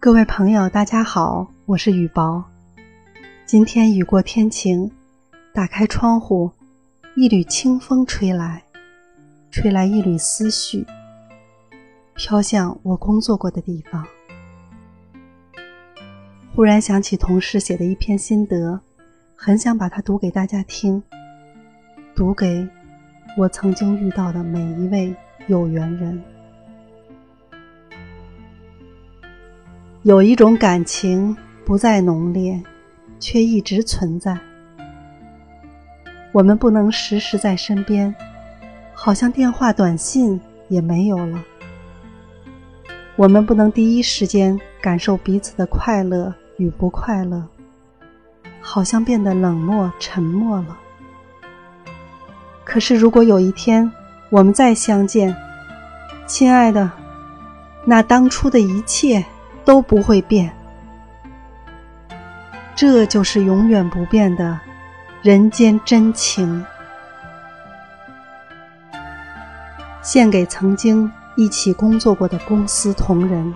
各位朋友，大家好，我是雨薄。今天雨过天晴，打开窗户，一缕清风吹来，吹来一缕思绪，飘向我工作过的地方。忽然想起同事写的一篇心得，很想把它读给大家听，读给我曾经遇到的每一位有缘人。有一种感情不再浓烈，却一直存在。我们不能时时在身边，好像电话、短信也没有了。我们不能第一时间感受彼此的快乐与不快乐，好像变得冷漠、沉默了。可是，如果有一天我们再相见，亲爱的，那当初的一切。都不会变，这就是永远不变的人间真情。献给曾经一起工作过的公司同仁。